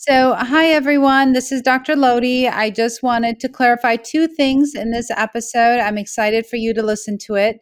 So, hi everyone. This is Dr. Lodhi. I just wanted to clarify two things in this episode. I'm excited for you to listen to it.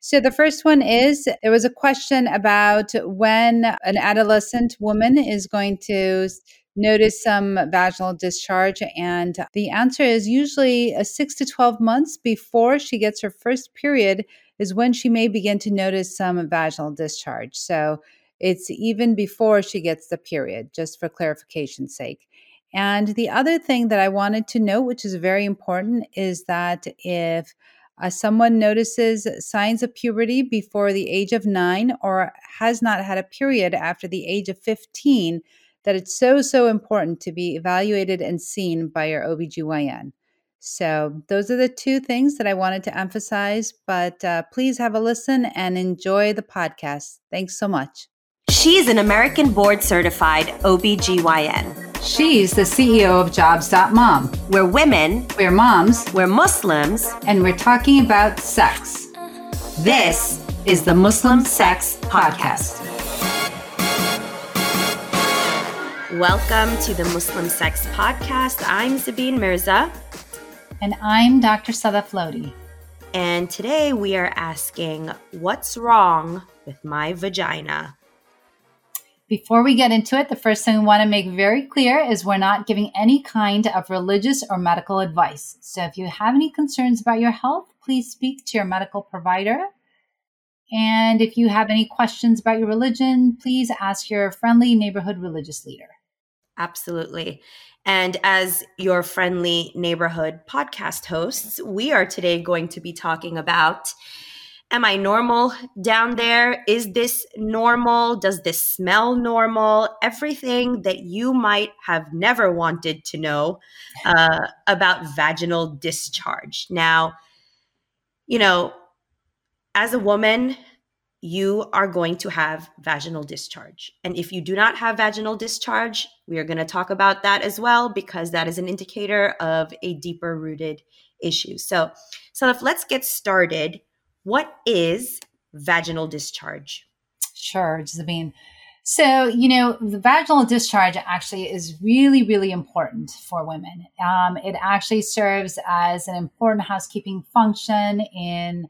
So, the first one is there was a question about when an adolescent woman is going to notice some vaginal discharge. And the answer is usually a six to 12 months before she gets her first period is when she may begin to notice some vaginal discharge. So, it's even before she gets the period, just for clarification's sake. And the other thing that I wanted to note, which is very important, is that if uh, someone notices signs of puberty before the age of nine or has not had a period after the age of 15, that it's so, so important to be evaluated and seen by your OBGYN. So, those are the two things that I wanted to emphasize. But uh, please have a listen and enjoy the podcast. Thanks so much. She's an American board certified OBGYN. She's the CEO of Jobs.mom. We're women, we're moms, we're Muslims, and we're talking about sex. This is the Muslim Sex Podcast. Welcome to the Muslim Sex Podcast. I'm Zabeen Mirza. And I'm Dr. Sadaf Lodhi. And today we are asking, what's wrong with my vagina? Before we get into it, the first thing we want to make very clear is we're not giving any kind of religious or medical advice. So if you have any concerns about your health, please speak to your medical provider. And if you have any questions about your religion, please ask your friendly neighborhood religious leader. Absolutely. And as your friendly neighborhood podcast hosts, we are today going to be talking about Am I normal down there? Is this normal? Does this smell normal? Everything that you might have never wanted to know uh, about vaginal discharge. Now, you know, as a woman, you are going to have vaginal discharge. And if you do not have vaginal discharge, we are going to talk about that as well because that is an indicator of a deeper rooted issue. So, so if let's get started what is vaginal discharge? Sure, Zabeen. So, you know, the vaginal discharge actually is really, really important for women. Um, it actually serves as an important housekeeping function in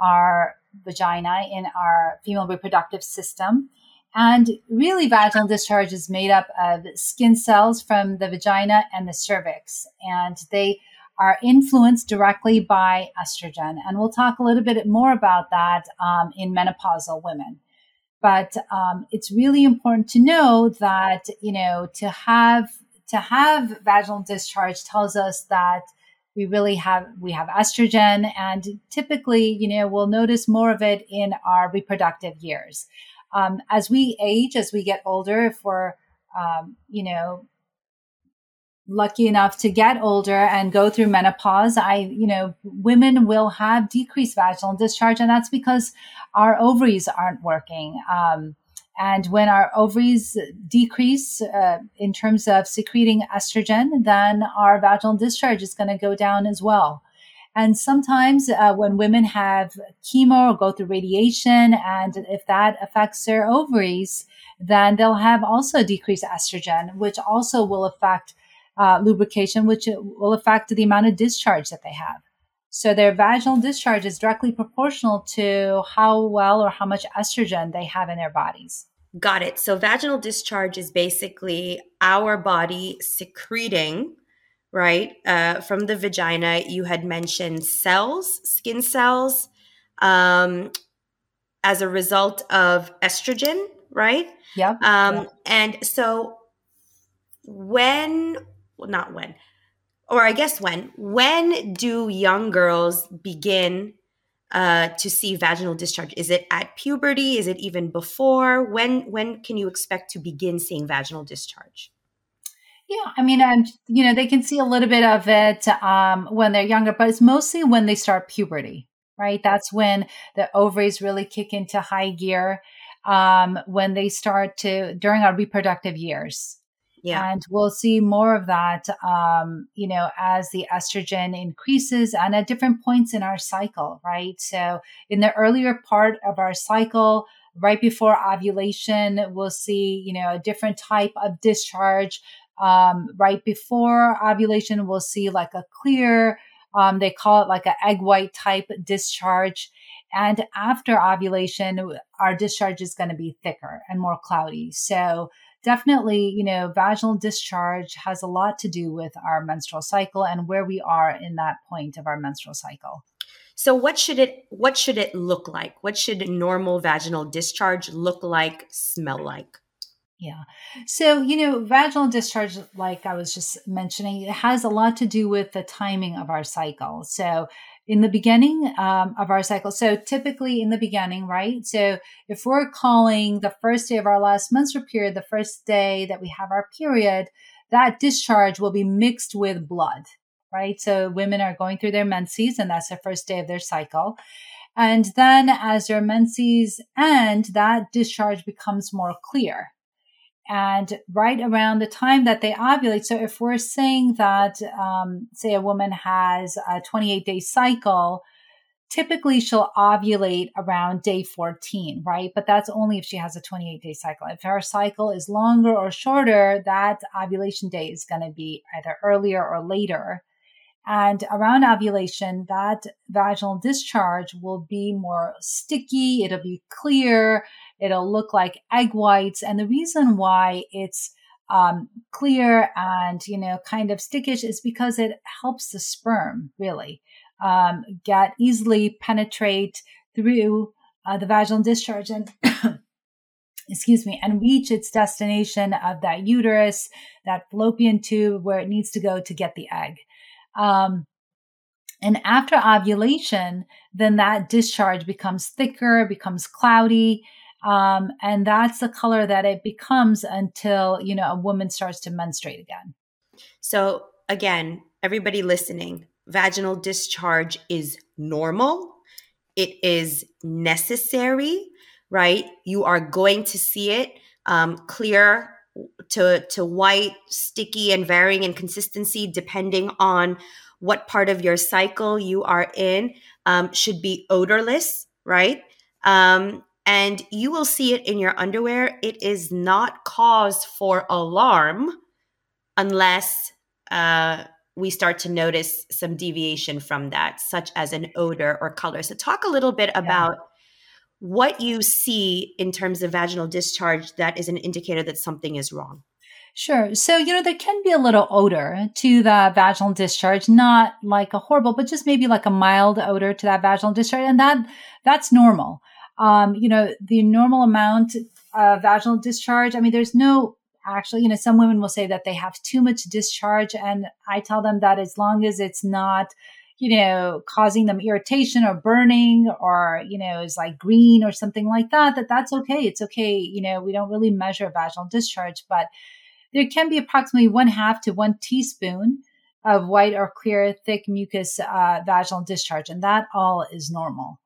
our vagina, in our female reproductive system. And really, vaginal discharge is made up of skin cells from the vagina and the cervix. And they are influenced directly by estrogen. And we'll talk a little bit more about that um, in menopausal women. But um, it's really important to know that, you know, to have to have vaginal discharge tells us that we really have we have estrogen and typically you know we'll notice more of it in our reproductive years um, as we age as we get older if we're um, you know lucky enough to get older and go through menopause, I, you know, women will have decreased vaginal discharge, and that's because our ovaries aren't working. Um, and when our ovaries decrease uh, in terms of secreting estrogen, then our vaginal discharge is going to go down as well. And sometimes uh, when women have chemo or go through radiation, and if that affects their ovaries, then they'll have also decreased estrogen, which also will affect uh, lubrication, which will affect the amount of discharge that they have. So their vaginal discharge is directly proportional to how well or how much estrogen they have in their bodies. Got it. So vaginal discharge is basically our body secreting, right, uh, from the vagina. You had mentioned cells, skin cells, um, as a result of estrogen, right? Yep. Um, yep. And so when well, not when, or I guess when, when do young girls begin uh, to see vaginal discharge? Is it at puberty? Is it even before? When when can you expect to begin seeing vaginal discharge? Yeah, I mean, um, you know, they can see a little bit of it um, when they're younger, but it's mostly when they start puberty, right? That's when the ovaries really kick into high gear. Um, when they start to during our reproductive years. Yeah. And we'll see more of that, um, you know, as the estrogen increases and at different points in our cycle, right? So in the earlier part of our cycle, right before ovulation, we'll see, you know, a different type of discharge. Um, right before ovulation, we'll see like a clear, um, they call it like an egg white type discharge. And after ovulation, our discharge is going to be thicker and more cloudy. So definitely, you know, vaginal discharge has a lot to do with our menstrual cycle and where we are in that point of our menstrual cycle. So what should it what should it look like? What should normal vaginal discharge look like, smell like? Yeah. So, you know, vaginal discharge, like I was just mentioning, it has a lot to do with the timing of our cycle. So, in the beginning um, of our cycle, so typically in the beginning, right? So, if we're calling the first day of our last menstrual period the first day that we have our period, that discharge will be mixed with blood, right? So, women are going through their menses, and that's the first day of their cycle. And then as their menses end, that discharge becomes more clear and right around the time that they ovulate. So if we're saying that, um, say a woman has a 28 day cycle, typically she'll ovulate around day 14, right? But that's only if she has a 28 day cycle. If her cycle is longer or shorter, that ovulation day is going to be either earlier or later. And around ovulation, that vaginal discharge will be more sticky. It'll be clear. It'll look like egg whites. And the reason why it's um, clear and, you know, kind of stickish is because it helps the sperm really um, get easily penetrate through uh, the vaginal discharge and excuse me, and reach its destination of that uterus, that fallopian tube where it needs to go to get the egg. Um, and after ovulation, then that discharge becomes thicker, becomes cloudy. Um, and that's the color that it becomes until, you know, a woman starts to menstruate again. So, again, everybody listening, vaginal discharge is normal, it is necessary, right? You are going to see it um, clear to to white, sticky, and varying in consistency depending on what part of your cycle you are in. Um, should be odorless, right? Um, and you will see it in your underwear. It is not cause for alarm unless uh, we start to notice some deviation from that, such as an odor or color. So, talk a little bit about what you see in terms of vaginal discharge that is an indicator that something is wrong. Sure. So, you know, there can be a little odor to the vaginal discharge, not like a horrible, but just maybe like a mild odor to that vaginal discharge. And that, that's normal. Um, you know, the normal amount of vaginal discharge, I mean, there's no actually, you know, some women will say that they have too much discharge. And I tell them that as long as it's not you know, causing them irritation or burning or, you know, is like green or something like that, that that's okay. It's okay. You know, we don't really measure vaginal discharge, but there can be approximately one half to one teaspoon of white or clear, thick mucus uh, vaginal discharge. And that all is normal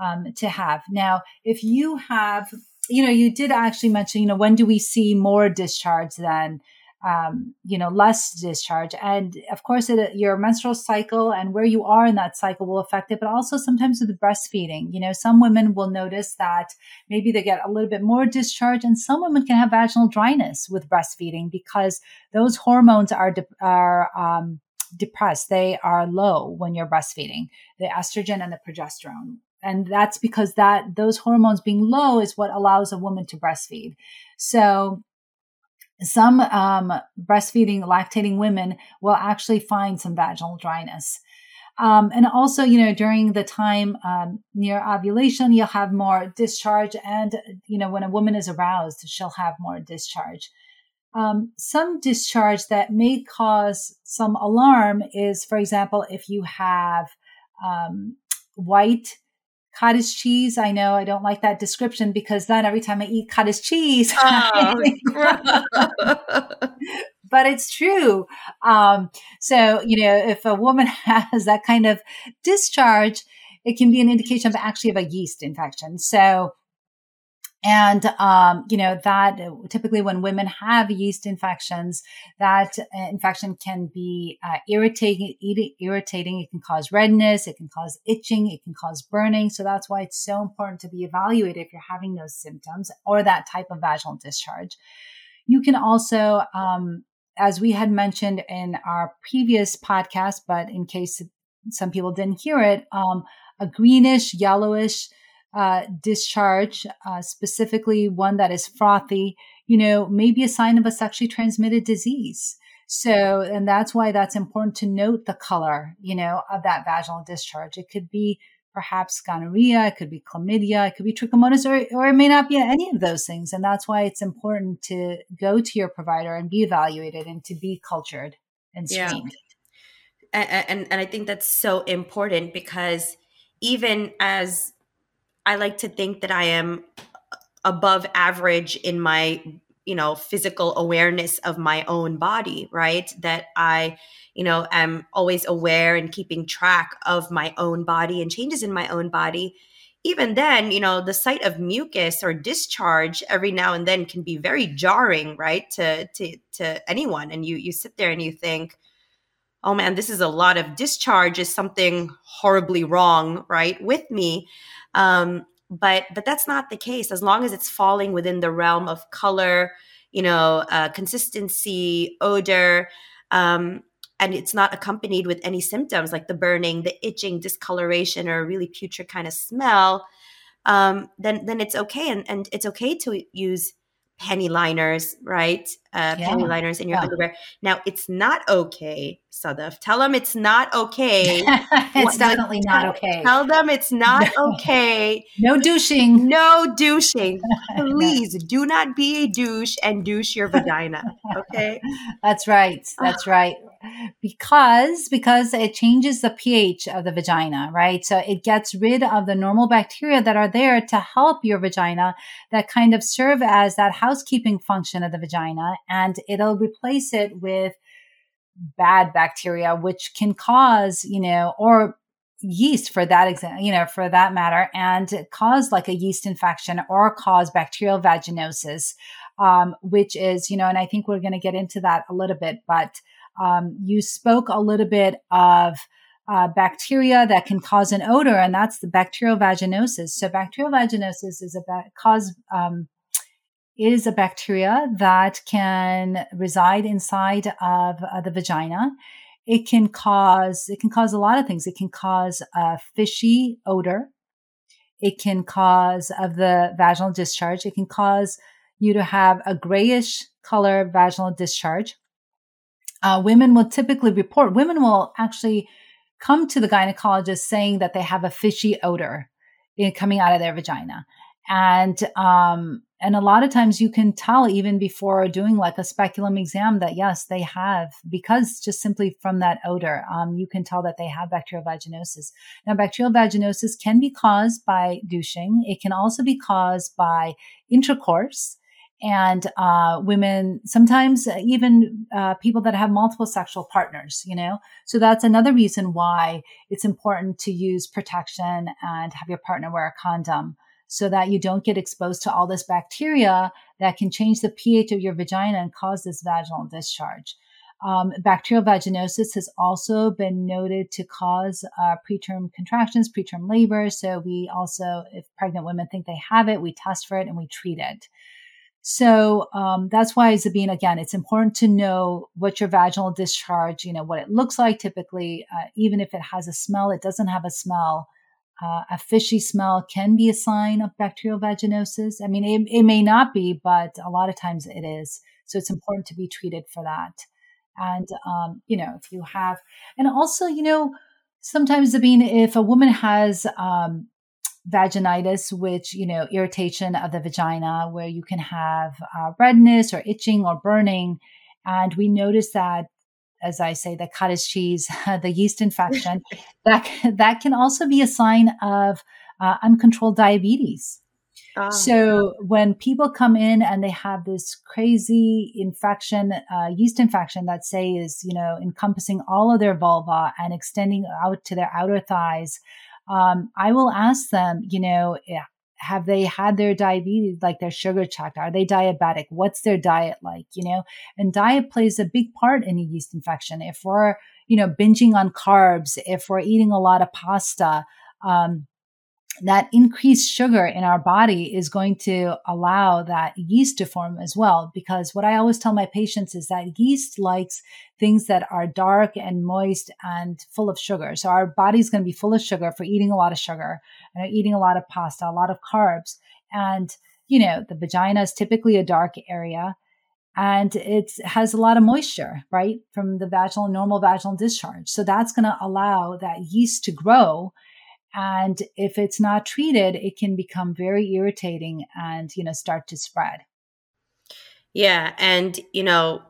um, to have. Now, if you have, you know, you did actually mention, you know, when do we see more discharge than um, you know, less discharge. And of course, it, your menstrual cycle and where you are in that cycle will affect it, but also sometimes with breastfeeding. You know, some women will notice that maybe they get a little bit more discharge, and some women can have vaginal dryness with breastfeeding because those hormones are, de- are, um, depressed. They are low when you're breastfeeding, the estrogen and the progesterone. And that's because that those hormones being low is what allows a woman to breastfeed. So some um, breastfeeding, lactating women will actually find some vaginal dryness. Um, and also, you know, during the time um, near ovulation, you'll have more discharge. And, you know, when a woman is aroused, she'll have more discharge. Um, some discharge that may cause some alarm is, for example, if you have um, white cottage cheese. I know I don't like that description because then every time I eat cottage cheese, oh, but it's true. Um, so, you know, if a woman has that kind of discharge, it can be an indication of actually of a yeast infection. So, and, um, you know, that typically when women have yeast infections, that uh, infection can be uh, irritating, irritating. It can cause redness. It can cause itching. It can cause burning. So that's why it's so important to be evaluated if you're having those symptoms or that type of vaginal discharge. You can also, um, as we had mentioned in our previous podcast, but in case some people didn't hear it, um, a greenish, yellowish uh, discharge, uh, specifically one that is frothy, you know, may be a sign of a sexually transmitted disease. So, and that's why that's important to note the color, you know, of that vaginal discharge. It could be perhaps gonorrhea, it could be chlamydia, it could be trichomonas, or, or it may not be any of those things. And that's why it's important to go to your provider and be evaluated and to be cultured and screened. Yeah. And, and, and I think that's so important because even as I like to think that I am above average in my you know physical awareness of my own body right? That i you know am always aware and keeping track of my own body and changes in my own body. Even then you know the sight of mucus or discharge every now and then can be very jarring right to to to anyone. And you you sit there and you think oh man this is a lot of discharge is something horribly wrong right with me um but but that's not the case as long as it's falling within the realm of color you know uh, consistency odor um, and it's not accompanied with any symptoms like the burning the itching discoloration or a really putrid kind of smell um, then then it's okay and, and it's okay to use panty liners, right? Uh, yeah. Panty liners in your yeah. underwear. Now, it's not okay, Sadaf. Tell them it's not okay. it's what, definitely not okay. Tell them it's not okay. no douching. No douching. Please do not be a douche and douche your vagina. Okay. That's right. That's right because because it changes the pH of the vagina, right? So it gets rid of the normal bacteria that are there to help your vagina that kind of serve as that housekeeping function of the vagina and it'll replace it with bad bacteria which can cause, you know, or yeast for that example, you know, for that matter, and cause like a yeast infection or cause bacterial vaginosis, um, which is, you know, and I think we're going to get into that a little bit, but um, you spoke a little bit of uh, bacteria that can cause an odor, and that's the bacterial vaginosis. So, bacterial vaginosis is a cause um, is a bacteria that can reside inside of uh, the vagina. It can cause it can cause a lot of things. It can cause a fishy odor. It can cause of the vaginal discharge. It can cause you to have a grayish color vaginal discharge uh, women will typically report, women will actually come to the gynecologist saying that they have a fishy odor coming out of their vagina. And, um, and a lot of times you can tell even before doing like a speculum exam that yes, they have, because just simply from that odor, um, you can tell that they have bacterial vaginosis. Now, bacterial vaginosis can be caused by douching. It can also be caused by intercourse and uh, women sometimes even uh, people that have multiple sexual partners you know so that's another reason why it's important to use protection and have your partner wear a condom so that you don't get exposed to all this bacteria that can change the ph of your vagina and cause this vaginal discharge um, bacterial vaginosis has also been noted to cause uh, preterm contractions, preterm labor. So we also, if pregnant women think they have it, we test for it and we treat it. So um, that's why Zabeen, again, it's important to know what your vaginal discharge, you know, what it looks like. Typically, uh, even if it has a smell, it doesn't have a smell. Uh, a fishy smell can be a sign of bacterial vaginosis. I mean, it, it may not be, but a lot of times it is. So it's important to be treated for that. And, um, you know, if you have, and also, you know, sometimes, I mean, if a woman has um, vaginitis, which, you know, irritation of the vagina, where you can have uh, redness or itching or burning. And we notice that, as I say, the cottage cheese, the yeast infection, that, that can also be a sign of uh, uncontrolled diabetes. Oh. So when people come in and they have this crazy infection, uh, yeast infection that say is, you know, encompassing all of their vulva and extending out to their outer thighs, um, I will ask them, you know, have they had their diabetes, like their sugar checked? Are they diabetic? What's their diet like? You know, and diet plays a big part in a yeast infection. If we're, you know, binging on carbs, if we're eating a lot of pasta, um, that increased sugar in our body is going to allow that yeast to form as well. Because what I always tell my patients is that yeast likes things that are dark and moist and full of sugar. So our body's going to be full of sugar for eating a lot of sugar and eating a lot of pasta, a lot of carbs. And, you know, the vagina is typically a dark area and it has a lot of moisture, right? From the vaginal, normal vaginal discharge. So that's going to allow that yeast to grow and if it's not treated, it can become very irritating and, you know, start to spread. Yeah. And, you know,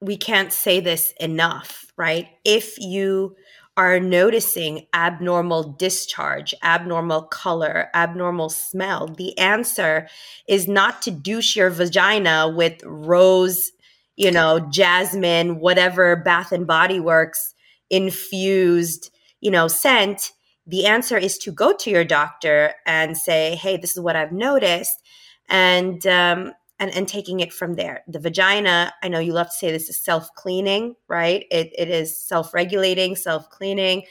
we can't say this enough, right? If you are noticing abnormal discharge, abnormal color, abnormal smell, the answer is not to douche your vagina with rose, you know, jasmine, whatever Bath and Body Works infused, you know, scent the answer is to go to your doctor and say, "Hey, this is what I've noticed," and um, and and taking it from there. The vagina, I know you love to say this is self cleaning, right? It it is self regulating, self cleaning.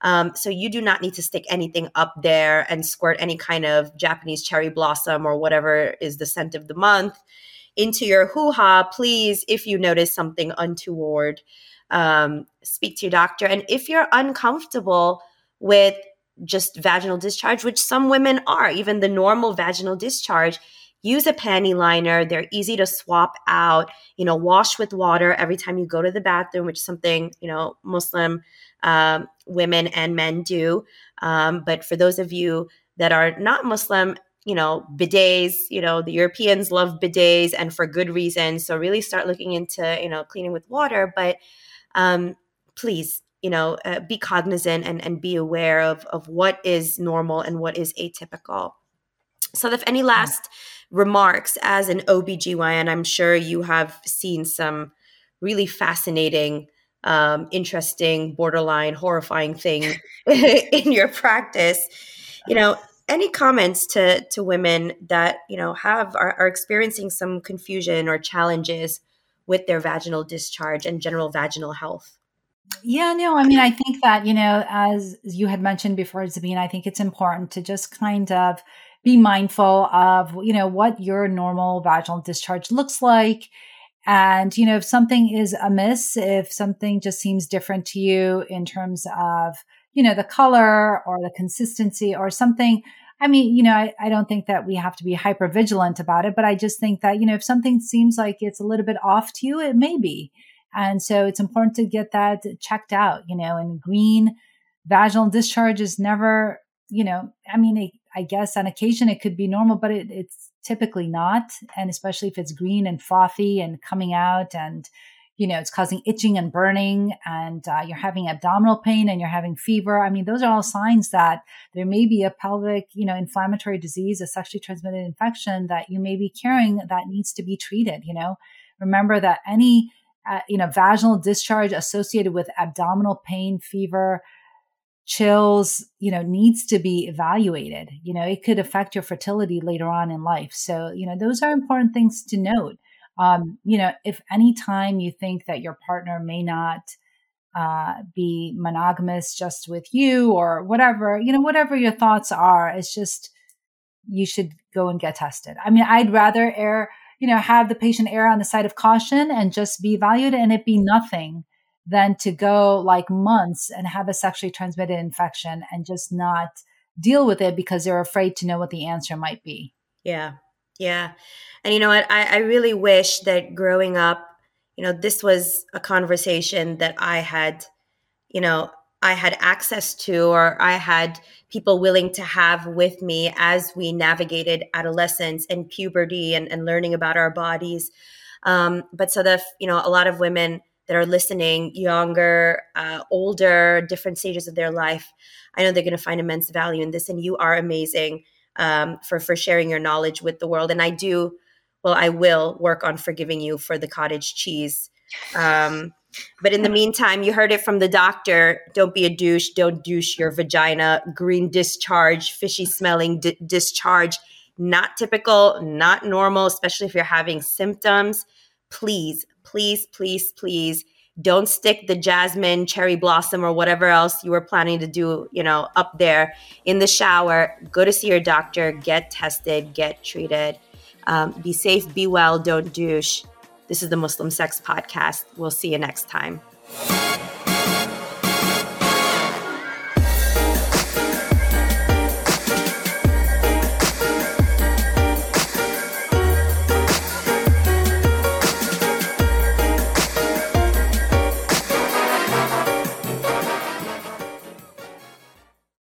Um, so you do not need to stick anything up there and squirt any kind of Japanese cherry blossom or whatever is the scent of the month into your hoo ha. Please, if you notice something untoward, um, speak to your doctor. And if you're uncomfortable with just vaginal discharge, which some women are, even the normal vaginal discharge. Use a panty liner. They're easy to swap out. You know, wash with water every time you go to the bathroom, which is something, you know, Muslim um, women and men do. Um, but for those of you that are not Muslim, you know, bidets, you know, the Europeans love bidets and for good reason. So really start looking into, you know, cleaning with water. But um, please you know uh, be cognizant and, and be aware of of what is normal and what is atypical. So if any last remarks as an obgyn i'm sure you have seen some really fascinating um, interesting borderline horrifying thing in your practice. You know any comments to to women that you know have are, are experiencing some confusion or challenges with their vaginal discharge and general vaginal health yeah, no, I mean, I think that, you know, as you had mentioned before, Zabeen, I think it's important to just kind of be mindful of, you know, what your normal vaginal discharge looks like. And, you know, if something is amiss, if something just seems different to you in terms of, you know, the color or the consistency or something, I mean, you know, I, I don't think that we have to be hyper vigilant about it, but I just think that, you know, if something seems like it's a little bit off to you, it may be. And so it's important to get that checked out, you know, and green vaginal discharge is never, you know, I mean, it, I guess on occasion it could be normal, but it, it's typically not. And especially if it's green and frothy and coming out and, you know, it's causing itching and burning and uh, you're having abdominal pain and you're having fever. I mean, those are all signs that there may be a pelvic, you know, inflammatory disease, a sexually transmitted infection that you may be carrying that needs to be treated, you know. Remember that any uh, you know, vaginal discharge associated with abdominal pain, fever, chills, you know, needs to be evaluated. You know, it could affect your fertility later on in life. So, you know, those are important things to note. Um, you know, if any time you think that your partner may not uh, be monogamous just with you or whatever, you know, whatever your thoughts are, it's just you should go and get tested. I mean, I'd rather err you know, have the patient err on the side of caution and just be valued and it be nothing than to go like months and have a sexually transmitted infection and just not deal with it because they're afraid to know what the answer might be. Yeah. Yeah. And you know what? I, I really wish that growing up, you know, this was a conversation that I had, you know, I had access to or I had people willing to have with me as we navigated adolescence and puberty and, and learning about our bodies. Um, but so the you know a lot of women that are listening, younger, uh, older, different stages of their life, I know they're going to find immense value in this, and you are amazing um, for for sharing your knowledge with the world. And I do, well, I will work on forgiving you for the cottage cheese. Um, but in the meantime, you heard it from the doctor. Don't be a douche. Don't douche your vagina. Green discharge, fishy smelling d- discharge. Not typical, not normal, especially if you're having symptoms. Please, please, please, please don't stick the jasmine, cherry blossom, or whatever else you were planning to do, you know, up there in the shower. Go to see your doctor, get tested, get treated. Um, be safe, be well, don't douche. This is the Muslim Sex Podcast. We'll see you next time.